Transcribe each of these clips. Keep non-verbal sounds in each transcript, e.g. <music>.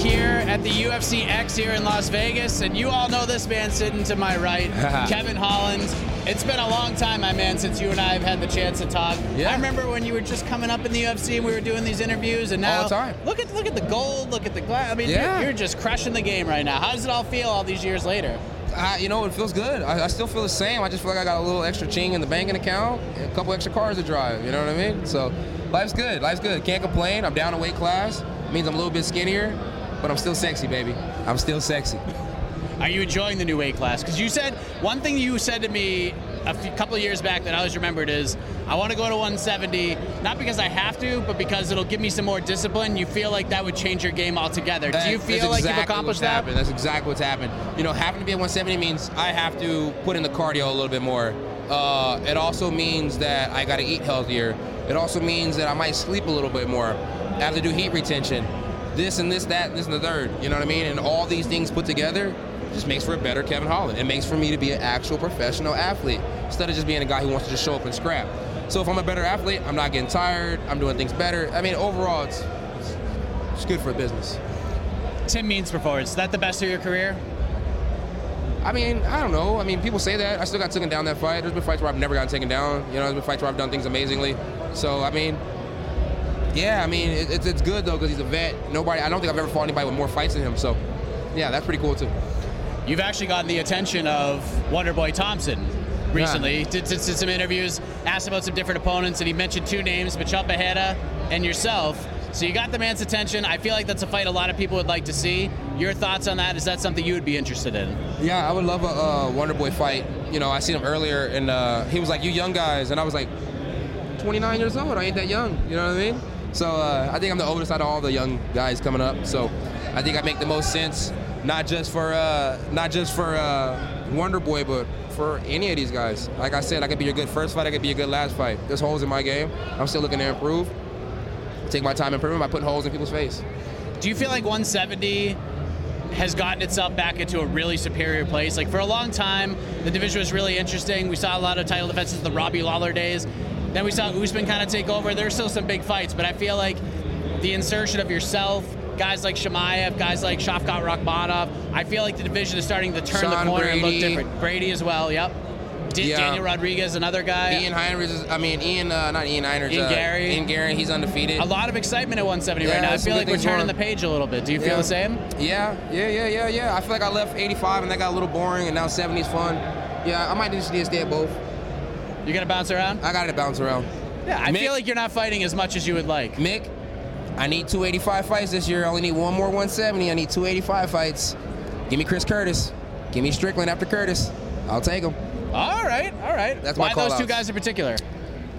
Here at the UFC X here in Las Vegas, and you all know this man sitting to my right, <laughs> Kevin Holland. It's been a long time, my man, since you and I have had the chance to talk. Yeah. I remember when you were just coming up in the UFC and we were doing these interviews, and now All the time. look at look at the gold, look at the glass. I mean, Yeah. you're, you're just crushing the game right now. How does it all feel all these years later? I, you know, it feels good. I, I still feel the same. I just feel like I got a little extra ching in the banking account, a couple extra cars to drive. You know what I mean? So, life's good. Life's good. Can't complain. I'm down a weight class. means I'm a little bit skinnier, but I'm still sexy, baby. I'm still sexy. Are you enjoying the new weight class? Because you said one thing you said to me a few, couple of years back that I always remembered is I want to go to 170, not because I have to, but because it'll give me some more discipline. You feel like that would change your game altogether. Do you feel that's like you've accomplished that? Happened. That's exactly what's happened. You know, having to be at 170 means I have to put in the cardio a little bit more. Uh, it also means that I got to eat healthier. It also means that I might sleep a little bit more. I have to do heat retention. This and this, that, and this and the third. You know what I mean? And all these things put together just makes for a better Kevin Holland. It makes for me to be an actual professional athlete instead of just being a guy who wants to just show up and scrap. So if I'm a better athlete, I'm not getting tired. I'm doing things better. I mean, overall, it's it's good for business. Tim Means performance. Is that the best of your career? I mean, I don't know. I mean, people say that. I still got taken down that fight. There's been fights where I've never gotten taken down. You know, there's been fights where I've done things amazingly. So, I mean, yeah, I mean, it, it's, it's good though because he's a vet. Nobody, I don't think I've ever fought anybody with more fights than him. So, yeah, that's pretty cool too. You've actually gotten the attention of Wonderboy Thompson recently. Did, did, did some interviews, asked about some different opponents, and he mentioned two names, Michel and yourself. So you got the man's attention. I feel like that's a fight a lot of people would like to see. Your thoughts on that? Is that something you would be interested in? Yeah, I would love a uh, Wonder Boy fight. You know, I seen him earlier, and uh, he was like, "You young guys," and I was like, "29 years old. I ain't that young." You know what I mean? So uh, I think I'm the oldest out of all the young guys coming up. So I think I make the most sense, not just for uh, not just for uh, Wonder Boy, but for any of these guys. Like I said, I could be a good first fight. I could be a good last fight. There's holes in my game. I'm still looking to improve. Take my time improving by putting holes in people's face. Do you feel like 170 has gotten itself back into a really superior place? Like for a long time, the division was really interesting. We saw a lot of title defenses the Robbie Lawler days. Then we saw Usman kind of take over. There's still some big fights, but I feel like the insertion of yourself, guys like Chimaev, guys like Shavkat Rakhmonov, I feel like the division is starting to turn Sean the corner and look different. Brady as well, yep. D- Yeah. Daniel Rodriguez, another guy. Ian Heinrich is, I mean, Ian, uh, not Ian Heinrich. Ian uh, Gary. Ian Garry, he's undefeated. a lot of excitement at 170 Yeah, right now. I feel like we're turning going. the page a little bit. Do you feel Yeah. the same? Yeah, yeah, yeah, yeah, yeah. I feel like I left 85 and that got a little boring, and now 70 is fun. Yeah, I might just need to stay at both. You're gonna bounce around? I got to bounce around. Yeah, I Mick- feel like you're not fighting as much as you would like. Mick, I need 285 fights this year. I only need one more 170. I need 285 fights. Give me Chris Curtis. Give me Strickland after Curtis. I'll take him. All right, all right. That's my Why those two guys in particular?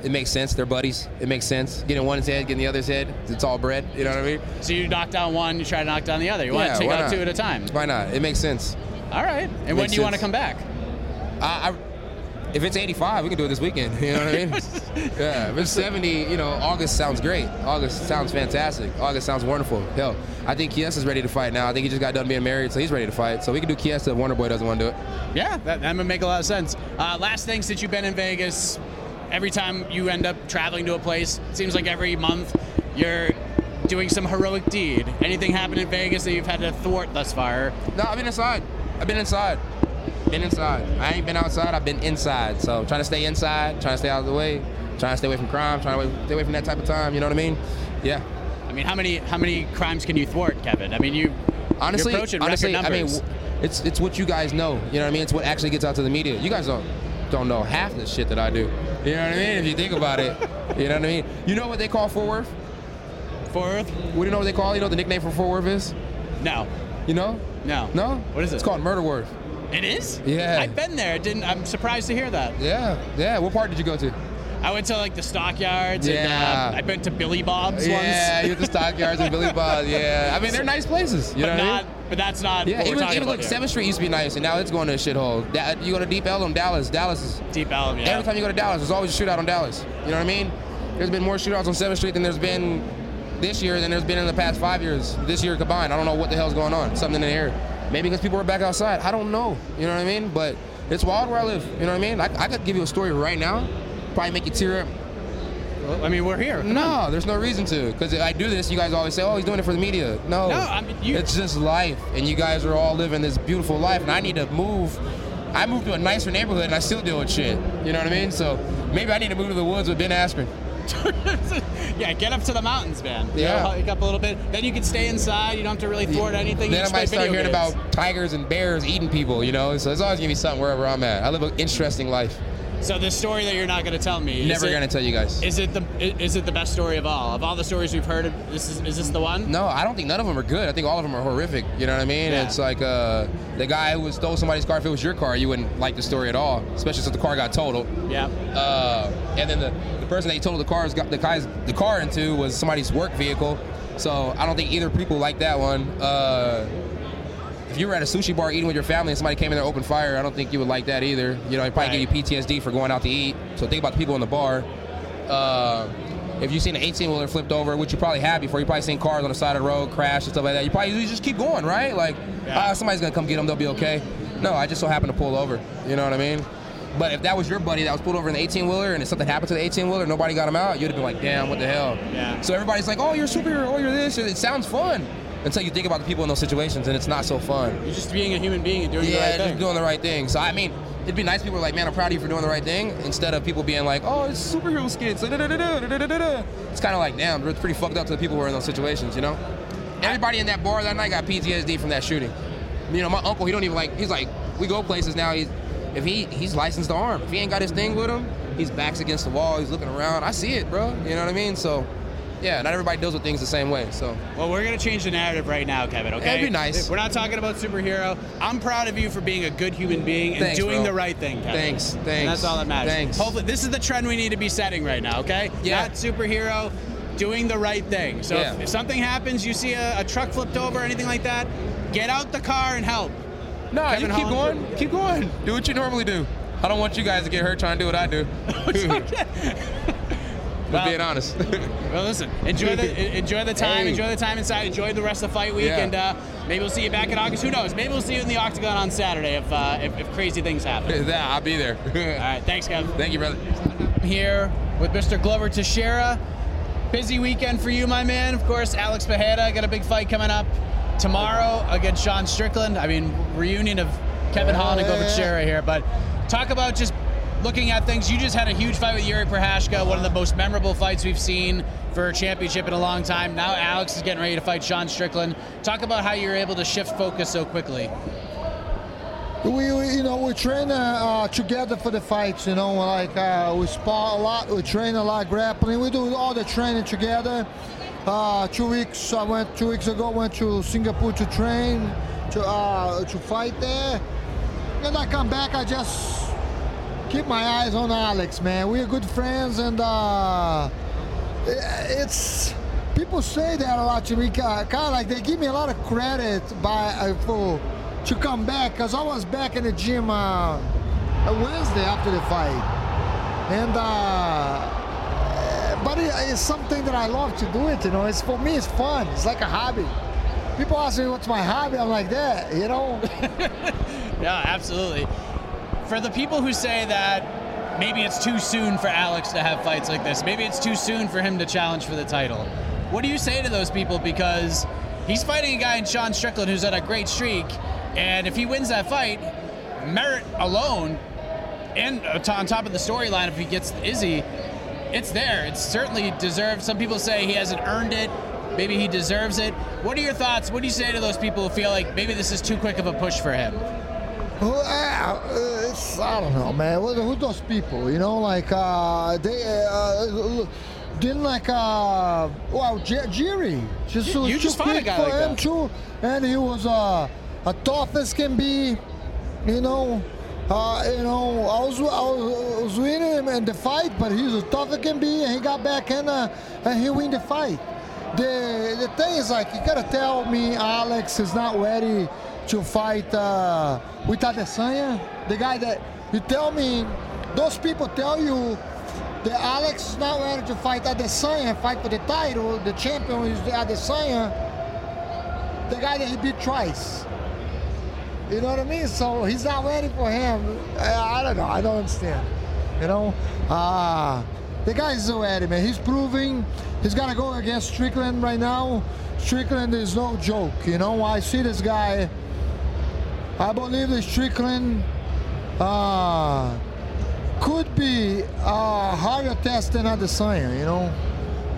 It makes sense. They're buddies. It makes sense. Getting one's head, getting the other's head. It's all bread. You know what I mean? So you knock down one, you try to knock down the other. You want Yeah, to take out not? two at a time. Why not? It makes sense. All right. And when do you want to come back? I, I, if it's 85, we can do it this weekend. You know what I mean? <laughs> yeah. If it's 70, you know, August sounds great. August sounds fantastic. August sounds wonderful. Hell, I think Kiesa's ready to fight now. I think he just got done being married, so he's ready to fight. So we can do Kiesa if Wonder Boy doesn't want to do it. Yeah, that, that would make a lot of sense. Uh, last thing, since you've been in Vegas, every time you end up traveling to a place, it seems like every month you're doing some heroic deed. Anything happen in Vegas that you've had to thwart thus far? No, I've been inside. I've been inside. Been inside. I ain't been outside. I've been inside. So trying to stay inside, trying to stay out of the way, trying to stay away from crime, trying to stay away from that type of time. You know what I mean? Yeah. I mean, how many how many crimes can you thwart, Kevin? I mean, you honestly, honestly, I mean, it's it's what you guys know. You know what I mean? It's what actually gets out to the media. You guys don't don't know half the shit that I do. You know what I mean? If you think about it, <laughs> you know what I mean. You know what they call Fort Worth? Fort Worth? What do you know what they call? You know what the nickname for Fort Worth is? No, You know? no, No? What is it? It's called Murder Worth. It is? Yeah. I've been there. It didn't. I'm surprised to hear that. Yeah, yeah. What part did you go to? I went to like the stockyards. And, Yeah. uh, I've been to Billy Bob's Yeah, once. you're at the stockyards and Billy Bob's. <laughs> Yeah, I mean they're nice places. You but know what I mean? But that's not. Yeah, even, talking even about look, here. Seventh Street used to be nice, and now it's going to a shithole. Da- you go to Deep Ellum, Dallas. Dallas is Deep Ellum. Yeah. every time you go to Dallas, there's always a shootout on Dallas. You know what I mean? There's been more shootouts on Seventh Street than there's been this year than there's been in the past five years. This year combined, I don't know what the hell's going on. Something in the air. Maybe because people are back outside. I don't know. You know what I mean? But it's wild where I live. You know what I mean? I, I could give you a story right now, probably make you tear up. Well, I mean, we're here. No, there's no reason to. Because I do this, you guys always say, "Oh, he's doing it for the media." No, No, I mean, you- it's just life, and you guys are all living this beautiful life, and I need to move. I moved to a nicer neighborhood, and I still deal with shit. You know what I mean? So maybe I need to move to the woods with Ben Askren. <laughs> yeah, get up to the mountains, man. Yeah. hike up a little bit. Then you can stay inside. You don't have to really thwart anything. Then I might start hearing games. about tigers and bears eating people. You know, so there's always gonna be something wherever I'm at. I live an interesting life. So the story that you're not going to tell me. Never gonna tell you guys. Is it the is it the best story of all? Of all the stories we've heard, this is is this the one? No, I don't think none of them are good. I think all of them are horrific. You know what I mean? Yeah. It's like uh, the guy who stole somebody's car. If it was your car, you wouldn't like the story at all, especially since the car got totaled. Yeah. Uh, and then the, the person they totaled the cars got the guy's the car into was somebody's work vehicle. So I don't think either people like that one. Uh, if you were at a sushi bar eating with your family and somebody came in there open fire, I don't think you would like that either. You know, it probably Right. give you PTSD for going out to eat. So think about the people in the bar. Uh, if you've seen an 18 wheeler flipped over, which you probably have before, you probably seen cars on the side of the road crash and stuff like that. You probably you just keep going, right? Like, Yeah. ah, somebody's gonna come get them, they'll be okay. No, I just so happened to pull over. You know what I mean? But if that was your buddy that was pulled over in the 18 wheeler and if something happened to the 18 wheeler, nobody got him out, you'd have been like, damn, what the hell? Yeah. So everybody's like, oh, you're a superhero, oh, you're this. It sounds fun until you think about the people in those situations and it's not so fun. You're just being a human being and doing Yeah, the right thing. doing the right thing. So I mean, it'd be nice. People are like, "Man, I'm proud of you for doing the right thing," instead of people being like, "Oh, it's superhero skits." da-da-da-da-da-da-da-da." It's kind of like, damn, it's pretty fucked up to the people who are in those situations, you know. Everybody in that bar that night got PTSD from that shooting. You know, my uncle, he don't even like. He's like, we go places now. He's if he he's licensed to arm. If he ain't got his thing with him, he's backs against the wall. He's looking around. I see it, bro. You know what I mean? So. Yeah, not everybody deals with things the same way. So Well, we're gonna change the narrative right now, Kevin. Okay? That'd be nice. We're not talking about superhero. I'm proud of you for being a good human being and Thanks, doing bro. the right thing, Kevin. Thanks, And thanks, that's all that matters. thanks. Hopefully, this is the trend we need to be setting right now. Okay? Yeah. Not superhero. Doing the right thing. So Yeah. if, if something happens, you see a, a truck flipped over, or anything like that, get out the car and help. No, Kevin you keep Holland- going. Keep going. Do what you normally do. I don't want you guys to get hurt trying to do what I do. <laughs> <laughs> Well- being honest. <laughs> Well, listen, enjoy the <laughs> enjoy the time, Hey. enjoy the time inside, enjoy the rest of the fight week, Yeah. and uh, maybe we'll see you back in August. Who knows? Maybe we'll see you in the octagon on Saturday if uh, if, if crazy things happen. <laughs> yeah, I'll be there. All right, thanks, Kevin. Thank you, brother. I'm here with Mr. Glover Teixeira. Busy weekend for you, my man. Of course, Alex Pereira got a big fight coming up tomorrow against Sean Strickland. I mean, reunion of Kevin Holland and Glover Teixeira here. But talk about just looking at things. You just had a huge fight with Yuri Prochazka, one of the most memorable fights we've seen for a championship in a long time. Now Alex is getting ready to fight Sean Strickland. Talk about how you're able to shift focus so quickly. We, we you know, we train uh, uh, together for the fights. You know, like uh, we spar a lot, we train a lot grappling. We do all the training together. Uh, two weeks, I went two weeks ago. Went to Singapore to train, to uh, to fight there. Then I come back. I just keep my eyes on Alex, man. We're good friends, and uh, it's people say that a lot to me. Kind of like they give me a lot of credit by uh, for to come back because I was back in the gym uh, Wednesday after the fight, and. Uh, but it, it's something that I love to do it, you know. It's for me, it's fun. It's like a hobby. People ask me what's my hobby. I'm like that, you know. <laughs> yeah, absolutely. For the people who say that maybe it's too soon for Alex to have fights like this, maybe it's too soon for him to challenge for the title. What do you say to those people? Because he's fighting a guy in Sean Strickland who's on a great streak, and if he wins that fight, merit alone, and on top of the storyline, if he gets Izzy, it's there. It's certainly deserved. Some people say he hasn't earned it. Maybe he deserves it. What are your thoughts? What do you say to those people who feel like maybe this is too quick of a push for him? Well, uh, it's, I don't know, man. Who those people? You know, like uh, they uh, didn't like uh, well, Jerry. Just you, you just fought a guy for like him that. too, and he was uh, a tough as can be. You know, uh, you know, I was, I was, I was winning him in the fight, but he's as tough as can be, and he got back in uh, and he win the fight. The the thing is like you gotta tell me Alex is not ready to fight uh, with Adesanya, the guy that you tell me, those people tell you that Alex is not ready to fight Adesanya, fight for the title. The champion is Adesanya, the guy that he beat twice. You know what I mean? So he's not ready for him. I, don't know. I don't understand. You know, uh, the guy's ready, man. He's proving he's gonna go against Strickland right now. Strickland is no joke. You know, I see this guy. I believe that Strickland uh, could be a harder test than Adesanya. You know.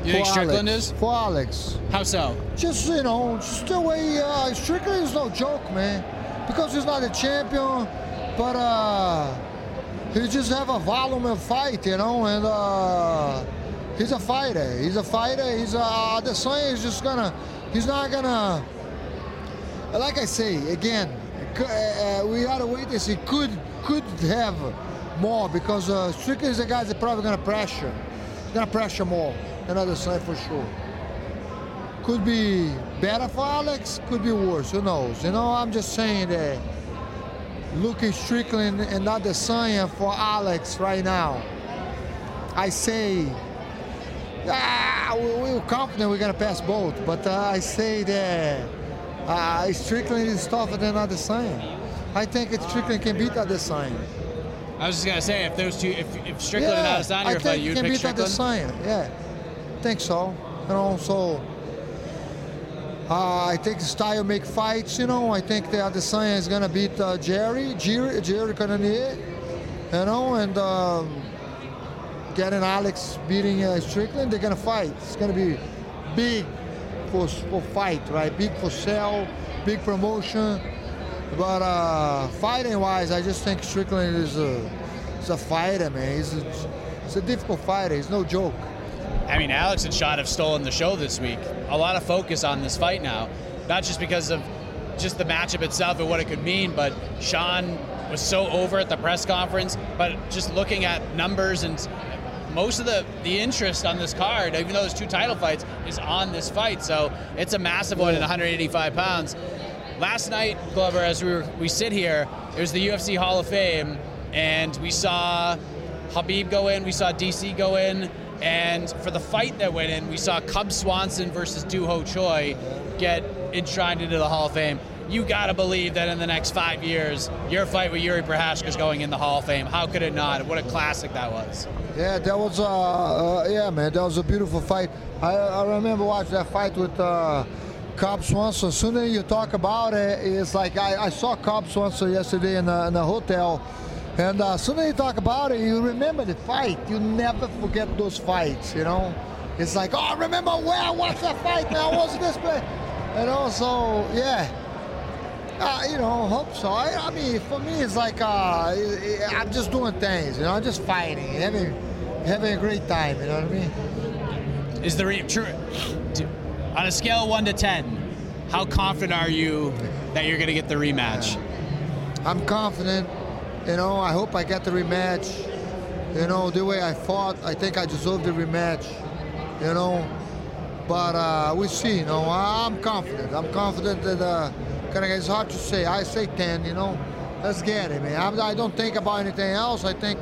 You think Strickland Alex. is? For Alex. How so? Just, you know, just the way uh, Strickland is no joke, man because he's not a champion, but uh, he just have a volume of fight, you know, and uh, he's a fighter. He's a fighter. He's uh, the sign is just gonna, he's not gonna. Like I say again, uh, uh, we gotta wait and see. Could could have more because uh, Strickland is the guy that's probably gonna pressure. He's gonna pressure more than Adesanya for sure. Could be better for Alex, could be worse, who knows? You know, I'm just saying that looking Strickland and Adesanya for Alex right now. I say, ah, we're confident we're gonna pass both, but uh, I say that uh, Strickland is tougher than Adesanya. I think Strickland can beat Adesanya. I was just gonna say if those two, if, if Strickland yeah, and Adesanya are fighting, you'd pick Strickland. Adesanya. Yeah, I think so. You know, so uh, I think style make fights, you know. I think the Adesanya is gonna beat uh, Jerry, Jerry, Jerry Cannonier, you know, and um, getting Alex beating uh, Strickland. They're gonna fight. It's gonna be big for for fight, right? Big for sell, big promotion. But uh, fighting wise, I just think Strickland is a, is a fighter, man. He's a, he's a difficult fighter. He's no joke. I mean, Alex and Sean have stolen the show this week. A lot of focus on this fight now, not just because of just the matchup itself and what it could mean, but Sean was so over at the press conference. But just looking at numbers and most of the, the interest on this card, even though there's two title fights, is on this fight. So it's a massive one at 185 pounds. Last night, Glover, as we were, we sit here, it was the UFC Hall of Fame, and we saw Khabib go in, we saw DC go in, and for the fight that went in, we saw Cub Swanson versus Doo Ho Choi get enshrined into the Hall of Fame. You got to believe that in the next five years, your fight with Yuri Prochazka is going in the Hall of Fame. How could it not? What a classic that was. Yeah, that was, uh, uh, yeah, man, that was a beautiful fight. I, I remember watching that fight with uh, Cub Swanson. As soon as you talk about it, it's like I, I saw Cub Swanson yesterday in the, in the hotel and uh, as soon as you talk about it, you remember the fight. You never forget those fights, you know? It's like, oh, I remember where I watched that fight? I was this place. And also, yeah. Uh, you know, hope so. I, I, mean, for me, it's like uh, I'm just doing things, you know, I'm just fighting, having, having a great time, you know what I mean? Is the re- true on a scale of one to ten? How confident are you that you're going to get the rematch? I'm confident You know, I hope I get the rematch. You know, the way I fought, I think I deserve the rematch. You know, but uh, we see. You know, I'm confident. I'm confident that uh, it's hard to say. I say 10. You know, let's get it, man. I don't think about anything else. I think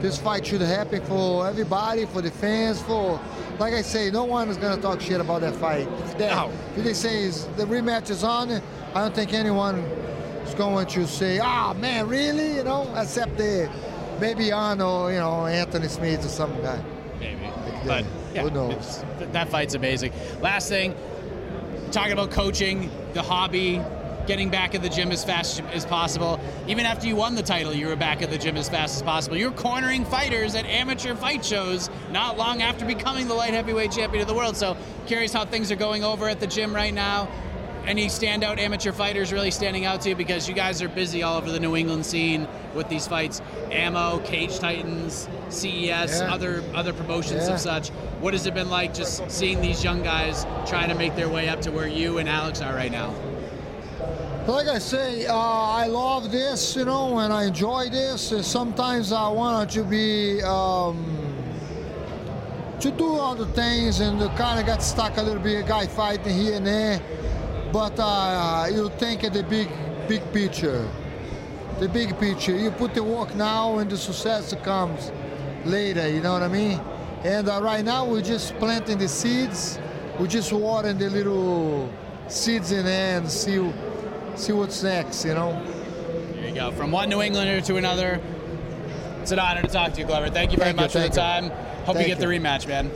this fight should happen for everybody, for the fans, for like I say, no one is gonna talk shit about that fight. If they, No. if they say the rematch is on, I don't think anyone is going to say, "Ah, man, really?" You know, except the maybe Arnold, you know, Anthony Smith or some guy. Maybe. that. But yeah, Who knows? that fight's amazing. Last thing, talking about coaching, the hobby, getting back at the gym as fast as possible. Even after you won the title, you were back at the gym as fast as possible. You're cornering fighters at amateur fight shows not long after becoming the light heavyweight champion of the world. So, curious how things are going over at the gym right now. Any standout amateur fighters really standing out to you because you guys are busy all over the New England scene with these fights? Ammo, Cage Titans, CES, Yeah. other other promotions Yeah. of such. What has it been like just seeing these young guys trying to make their way up to where you and Alex are right now? Like I say, uh, I love this, you know, and I enjoy this. Sometimes I want to be um, to do other things, and kind of got stuck a little bit, a guy fighting here and there. But uh, you think of the big, big picture, the big picture. You put the work now, and the success comes later. You know what I mean? And uh, right now we're just planting the seeds. We're just watering the little seeds in there and see see what's next. You know. There you go. From one New Englander to another. It's an honor to talk to you, Glover. Thank you very Thank you, much for the thank you. time. Hope Thank you get the rematch, man.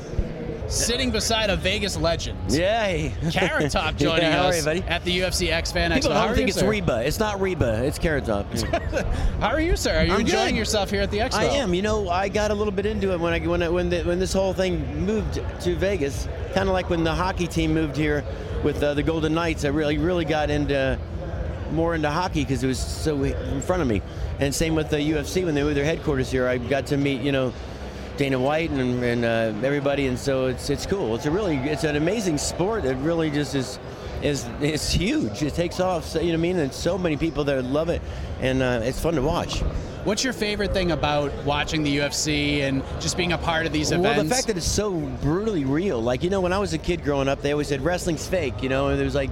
Sitting beside a Vegas legend. Yay. Carrot Top <laughs> joining yeah, us you, buddy? at the UFC X Fan Expo. People don't are think you, it's sir? Reba. It's not Reba. It's Carrot Top. <laughs> How are you, sir? Are you I'm enjoying good. yourself here at the expo? I am. You know, I got a little bit into it when I when I, when, the, when this whole thing moved to Vegas. Kind of like when the hockey team moved here with uh, the Golden Knights. I really really got into more into hockey because it was so in front of me. And same with the UFC when they were their headquarters here. I got to meet you know. Dana White and, and uh, everybody, and so it's it's cool. It's a really it's an amazing sport. It really just is is it's huge. It takes off. So, you know what I mean? And so many people that love it, and uh, it's fun to watch. What's your favorite thing about watching the UFC and just being a part of these events? Well, the fact that it's so brutally real. Like, you know, when I was a kid growing up, they always said wrestling's fake, you know, and it was like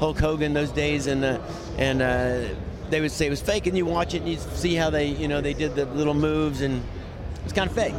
Hulk Hogan those days, and uh, and uh, they would say it was fake, and you watch it and you see how they, you know, they did the little moves, and it's kind of fake.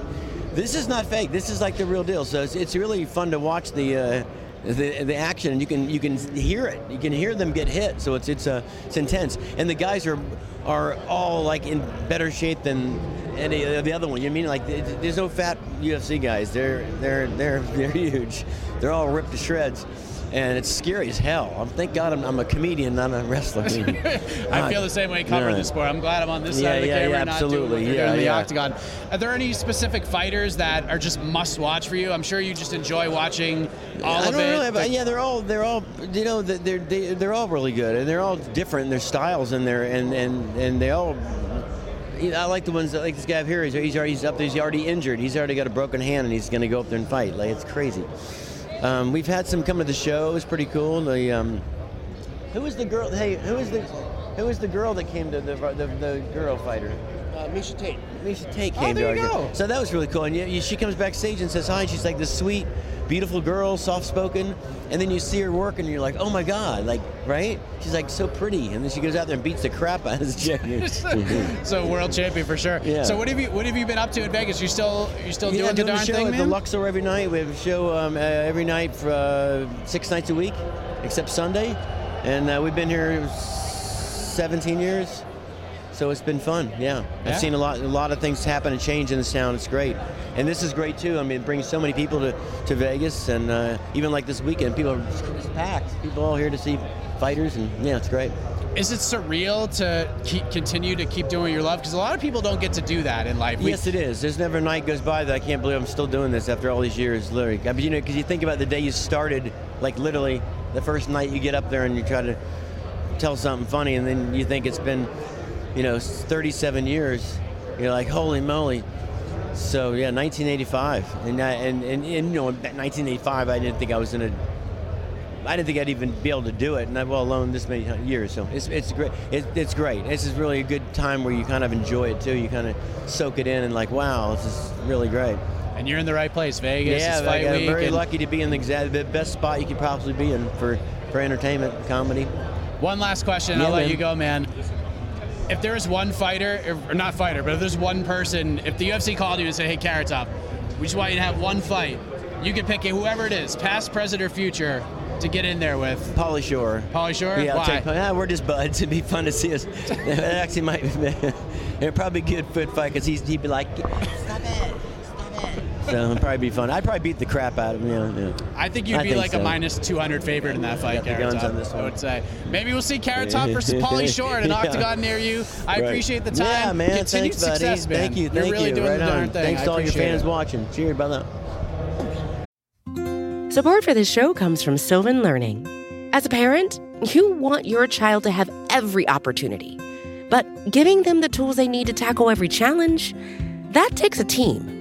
This is not fake. This is like the real deal. So it's, it's really fun to watch the. Uh, the, the action and you can you can hear it you can hear them get hit so it's it's uh, it's intense and the guys are are all like in better shape than any of the other one you know I mean like there's no fat UFC guys they're they're they're they're <laughs> huge they're all ripped to shreds and it's scary as hell I'm thank God I'm, I'm a comedian not a wrestler <laughs> I feel the same way covering Yeah. the sport. I'm glad I'm on this Yeah, side of the yeah, camera, yeah, not absolutely. doing Yeah, in the octagon. Are there any specific fighters that are just must watch for you? I'm sure you just enjoy watching all I of don't it. really have, The- yeah, they're all they're all you know they're they, they're all really good and they're all different in their styles and their and and and they all. I like the ones that like this guy up here. He's, he's already he's up there. He's already injured. He's already got a broken hand and he's going to go up there and fight. Like it's crazy. Um, we've had some come to the show. It was pretty cool. The um, who was the girl? Hey, who was the who was the girl that came to the the, the girl fighter? Uh, Miesha Tate. Miesha Tate Oh, came there to our. So that was really cool. And you, you, she comes backstage and says hi. And she's like the sweet, beautiful girl, soft-spoken. And then you see her work, and you're like, oh my god, like right? She's like so pretty. And then she goes out there and beats the crap out of this chick. <laughs> so world champion for sure. Yeah. So what have you what have you been up to in Vegas? You still you still yeah, doing the doing darn show thing, at man? the Luxor every night. We have a show um, uh, every night for uh, six nights a week, except Sunday. And uh, we've been here 17 years. So it's been fun, yeah. Yeah. I've seen a lot, a lot of things happen and change in this town. It's great, and this is great too. I mean, it brings so many people to, to Vegas, and uh, even like this weekend, people are it's packed. People all here to see fighters, and yeah, it's great. Is it surreal to keep, continue to keep doing what you love? Because a lot of people don't get to do that in life. We- Yes, it is. There's never a night goes by that I can't believe I'm still doing this after all these years. Literally, I mean, you know, because you think about the day you started, like literally the first night you get up there and you try to tell something funny, and then you think it's been, you know, 37 years. You're like, holy moly. So yeah, 1985, and I, and, and and you know, in 1985, I didn't think I was gonna I didn't think I'd even be able to do it, and I, well alone this many years. So it's it's great. It's, it's great. This is really a good time where you kind of enjoy it too. You kind of soak it in and like, wow, this is really great. And you're in the right place, Vegas. Yeah, fight I'm very and lucky to be in the exact the best spot you could possibly be in for for entertainment, comedy. One last question, Yeah, I'll let you go, man. If there is one fighter, or not fighter, but if there's one person, if the UFC called you and said, "Hey, Carrot Top, we just want you to have one fight," you could pick whoever it is, past, present, or future, to get in there with. Pauly Shore. Pauly Shore? Yeah, Why? take, yeah, we're just buds. <laughs> It'd be fun to see us. <laughs> it actually might. <laughs> It'd probably be a good foot fight because he'd be like, stop it." So it'd probably be fun. I'd probably beat the crap out of him. Yeah, yeah. I think you'd I be think like a minus 200 favorite in that fight, Got Carrot Top. on this I would say. Maybe we'll see Carrot Top <laughs> versus Pauly Shore in an Yeah. octagon near you. I Right. appreciate the time. Yeah, man. Continued thanks, buddy. success, man. Thank you. You're Thank really you. doing right the darn on. thing. Thanks I to all your appreciate fans it. watching. Cheers, brother. Support for this show comes from Sylvan Learning. As a parent, you want your child to have every opportunity, but giving them the tools they need to tackle every challenge, that takes a team.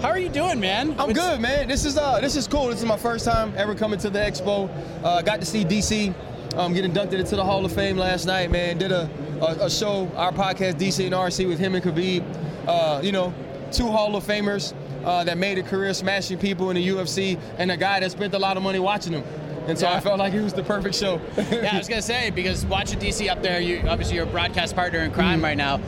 How are you doing, man? I'm It's- good, man. This is uh, this is cool. This is my first time ever coming to the expo. Uh, got to see DC um, get inducted into the Hall of Fame last night, man. Did a, a, a show, our podcast, DC and RC, with him and Khabib. Uh, you know, two Hall of Famers uh, that made a career smashing people in the UFC, and a guy that spent a lot of money watching them. And so Yeah. I felt like it was the perfect show. <laughs> yeah, I was gonna say because watching DC up there, you obviously you're a broadcast partner in crime right now.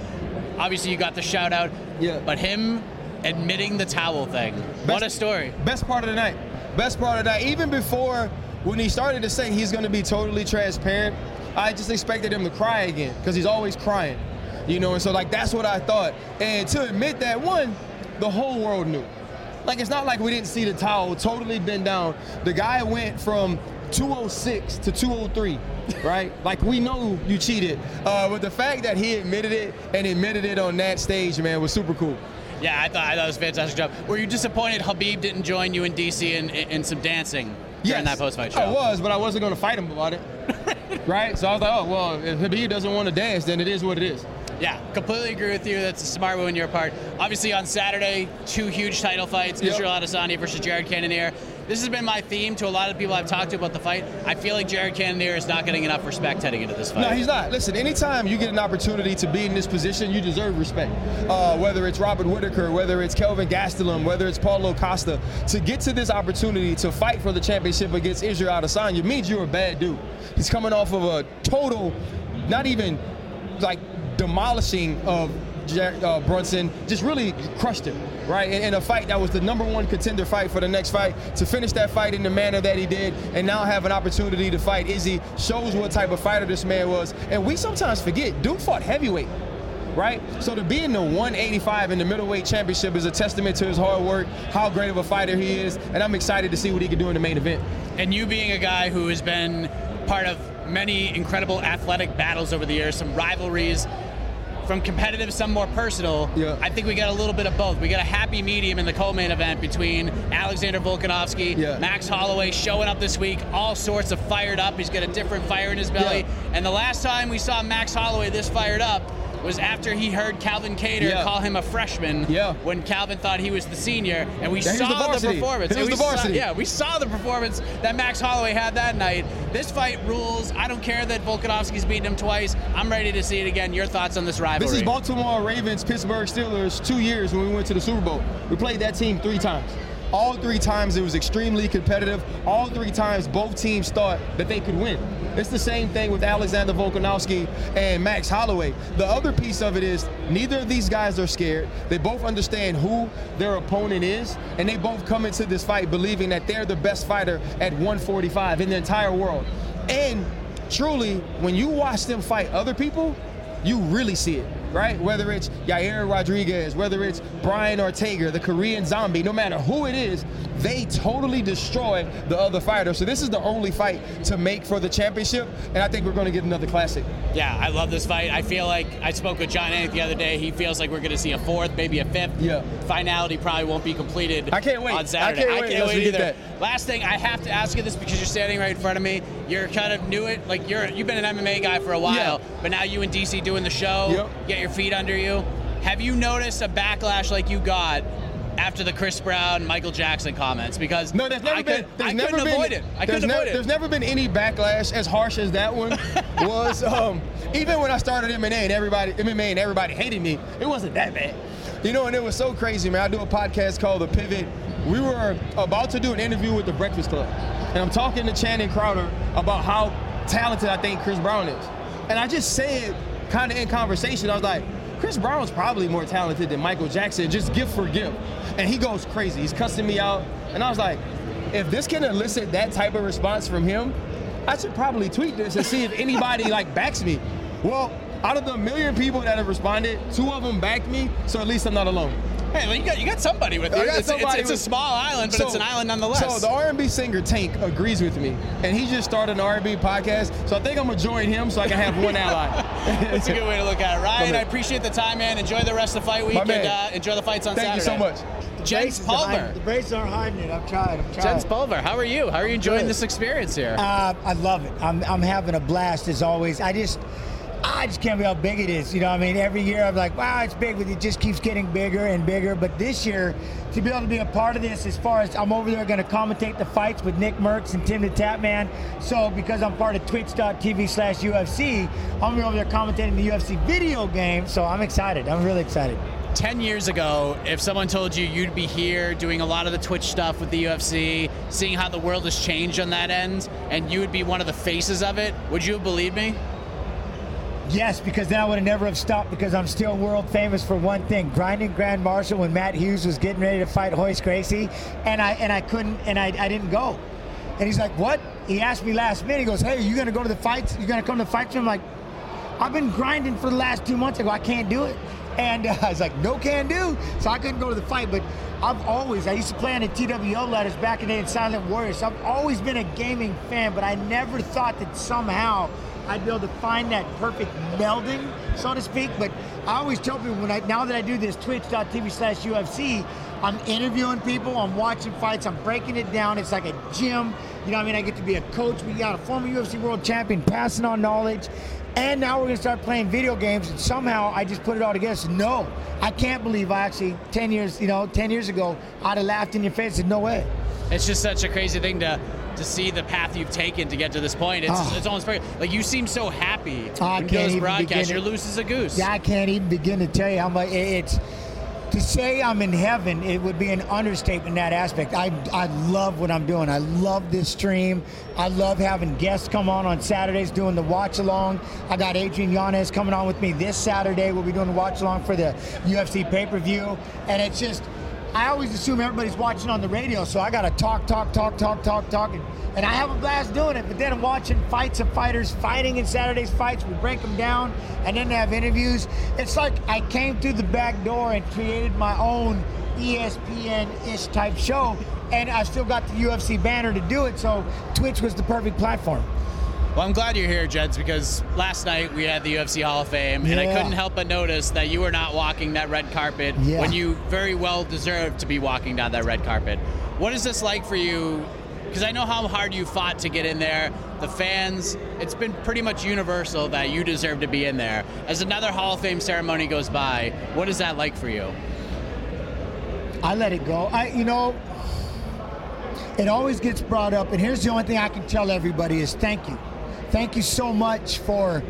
Obviously, you got the shout out. Mm-hmm. Yeah. But him admitting the towel thing, what a story. Best part of the night. Best part of the night. Even before when he started to say he's going to be totally transparent, I just expected him to cry again because he's always crying, you know. And so like that's what I thought. And to admit that one, the whole world knew. Like it's not like we didn't see the towel totally bend down. The guy went from 206 to 203, right? <laughs> like we know you cheated. Uh, but the fact that he admitted it and admitted it on that stage, man, was super cool. Yeah, I thought I thought it was a fantastic job. Were you disappointed Khabib didn't join you in DC in, in, in some dancing during that post fight show? I was, but I wasn't going to fight him about it. <laughs> right? So I was like, oh, well, if Khabib doesn't want to dance, then it is what it is. Yeah, completely agree with you. That's a smart move on your part. Obviously, on Saturday, two huge title fights: Yep. Israel Adesanya versus Jared Cannonier. This has been my theme to a lot of people I've talked to about the fight. I feel like Jared Cannonier is not getting enough respect heading into this fight. No, he's not. Listen, anytime you get an opportunity to be in this position, you deserve respect. Uh, whether it's Robert Whitaker, whether it's Kelvin Gastelum, whether it's Paulo Costa, to get to this opportunity to fight for the championship against Israel Adesanya means you're a bad dude. He's coming off of a total, not even like demolishing of uh, Brunson, just really crushed him, right? In, in a fight that was the number one contender fight for the next fight, to finish that fight in the manner that he did, and now have an opportunity to fight Izzy shows what type of fighter this man was. And we sometimes forget, dude fought heavyweight. Right? So to be in the 185 in the middleweight championship is a testament to his hard work, how great of a fighter he is, and I'm excited to see what he can do in the main event. And you being a guy who has been part of many incredible athletic battles over the years, some rivalries. From competitive, some more personal. Yeah. I think we got a little bit of both. We got a happy medium in the co-main event between Alexander Volkanovski, Yeah. Max Holloway showing up this week, all sorts of fired up. He's got a different fire in his belly. Yeah. And the last time we saw Max Holloway this fired up was after he heard Calvin Kattar Yeah. call him a freshman Yeah. when Calvin thought he was the senior. And we Yeah, saw the the, performance. And was the saw- varsity. yeah, we saw the performance that Max Holloway had that night. This fight rules. I don't care that Volkanovski's beaten him twice. I'm ready to see it again. Your thoughts on this rivalry? This is Baltimore Ravens, Pittsburgh Steelers, two years when we went to the Super Bowl. We played that team three times. All three times it was extremely competitive. All three times both teams thought that they could win. It's the same thing with Alexander Volkanovski and Max Holloway. The other piece of it is neither of these guys are scared. They both understand who their opponent is, and they both come into this fight believing that they're the best fighter at 145 in the entire world. And truly, when you watch them fight other people, you really see it, right? Whether it's Yair Rodriguez, whether it's Brian Ortega, the Korean zombie, no matter who it is, they totally destroy the other fighter. So this is the only fight to make for the championship, and I think we're going to get another classic. Yeah, I love this fight. I feel like I spoke with Jon Anik the other day. He feels like we're going to see a fourth, maybe a fifth. Yeah. Finality probably won't be completed. I can't wait. on Saturday, I can't wait get either. that. Last thing, I have to ask you this because you're standing right in front of me. You're kind of new it, like you're you've been an MMA guy for a while, Yeah. but now you and DC doing the show. Yep. Get your feet under you. Have you noticed a backlash like you got? After the Chris Brown, Michael Jackson comments, because No, there's never I, been. could, There's I never couldn't been, avoid it. I couldn't avoid it. There's never been any backlash as harsh as that one <laughs> was. Um, even when I started MMA and everybody MMA and everybody hated me, it wasn't that bad. You know, and it was so crazy, man. I do a podcast called The Pivot. We were about to do an interview with the Breakfast Club, and I'm talking to Channing Crowder about how talented I think Chris Brown is, and I just said, kind of in conversation, I was like. Chris Brown's probably more talented than Michael Jackson, just gift for gift. And he goes crazy. He's cussing me out. And I was like, if this can elicit that type of response from him, I should probably tweet this and see if anybody <laughs> like backs me. Well, out of the million people that have responded, two of them backed me, so at least I'm not alone. Hey, well, you got you got somebody with you. I got It's, it's- somebody it's a small island, but So- it's an island nonetheless. So the R&B singer Tank agrees with me, and he just started an R&B podcast. So I think I'm gonna join him so I can have one <laughs> ally. That's a good way to look at it. <laughs> Ryan, man. I appreciate the time, man. Enjoy the rest of the fight week My and uh, enjoy the fights on Thank Saturday. Thank you so much. Jens Pulver. The braces aren't hiding it. I've tried. I've tried. Jens Pulver, how are you? How are you enjoying this experience here? Uh, I love it. I'm, I'm having a blast as always. I just I just can't believe how big it is. You know, I mean, every year I'm like, wow, it's big, but it just keeps getting bigger and bigger. But this year, to be able to be a part of this, as far as I'm over there going to commentate the fights with Nick Mercs and Tim the Tatman. So because I'm part of Twitch.tv slash UFC, I'm over there commentating the UFC video game. So I'm excited. I'm really excited. 10 years ago, if someone told you you'd be here doing a lot of the Twitch stuff with the UFC, seeing how the world has changed on that end, and you would be one of the faces of it, would you have believed me? Yes, because then I would have never have stopped because I'm still world famous for one thing: grinding Grand Marshal when Matt Hughes was getting ready to fight Royce Gracie, and I and I couldn't and I, I didn't go. And he's like, "What?" He asked me last minute. He goes, "Hey, are you gonna go to the fights? You gonna come to the fights?" I'm like, "I've been grinding for the last two months." I go, "I can't do it," and uh, <laughs> I was like, "No can do." So I couldn't go to the fight, but. I've always, I used to play on the TWO letters back in the day in Silent Warriors. So I've always been a gaming fan, but I never thought that somehow I'd be able to find that perfect melding, so to speak. But I always tell people when I now that I do this twitch.tv slash UFC, I'm interviewing people, I'm watching fights, I'm breaking it down. It's like a gym. You know what I mean? I get to be a coach. We got a former UFC world champion passing on knowledge. And now we're gonna start playing video games, and somehow I just put it all together. So no, I can't believe I actually ten years, you know, ten years ago, I'd have laughed in your face said, no way. It's just such a crazy thing to to see the path you've taken to get to this point. It's, Oh. it's almost like you seem so happy. I can't even begin You're loose as a goose. Yeah, I can't even begin to tell you how much it- it's. To say I'm in heaven, it would be an understatement in that aspect. I, I love what I'm doing. I love this stream. I love having guests come on on Saturdays doing the watch along. I got Adrian Yanez coming on with me this Saturday. We'll be doing the watch along for the UFC pay per view. And it's just, I always assume everybody's watching on the radio, so I got to talk, talk, talk, talk, talk, talk. And, and I have a blast doing it. But then I'm watching fights of fighters fighting in Saturday's fights. We break them down and then they have interviews. It's like I came through the back door and created my own E ESPN-ish type show. And I still got the UFC banner to do it, so Twitch was the perfect platform. Well, I'm glad you're here, Jens, because last night we had the UFC Hall of Fame, and I couldn't help but notice that you were not walking that red carpet Yeah. when you very well deserved to be walking down that red carpet. What is this like for you? Because I know how hard you fought to get in there. The fans, it's been pretty much universal that you deserve to be in there. As another Hall of Fame ceremony goes by, what is that like for you? I let it go. I, you know, it always gets brought up, and here's the only thing I can tell everybody is thank you, thank you so much for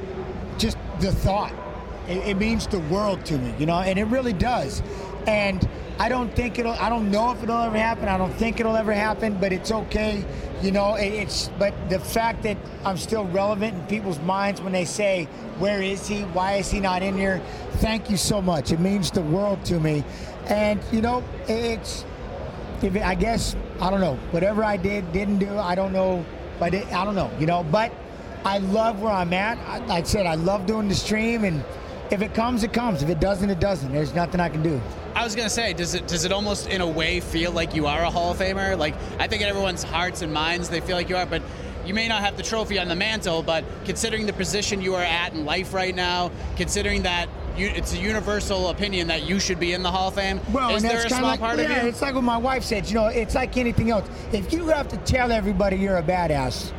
just the thought. It, it means the world to me, you know, and it really does. And I don't think it'll. I don't know if it'll ever happen. I don't think it'll ever happen, but it's okay, you know. It, it's but the fact that I'm still relevant in people's minds when they say, "Where is he? Why is he not in here?" Thank you so much. It means the world to me. And you know, it's if it, I guess I don't know whatever I did didn't do I don't know but it, I don't know you know but I love where I'm at I, like I said I love doing the stream and if it comes it comes if it doesn't it doesn't there's nothing I can do I was gonna say, does it does it almost in a way feel like you are a Hall of Famer? Like I think in everyone's hearts and minds they feel like you are, but you may not have the trophy on the mantle. But considering the position you are at in life right now, considering that you, it's a universal opinion that you should be in the Hall of Fame, well is there a small of like part yeah of you? it's like what my wife said you know it's like anything else if you have to tell everybody you're a badass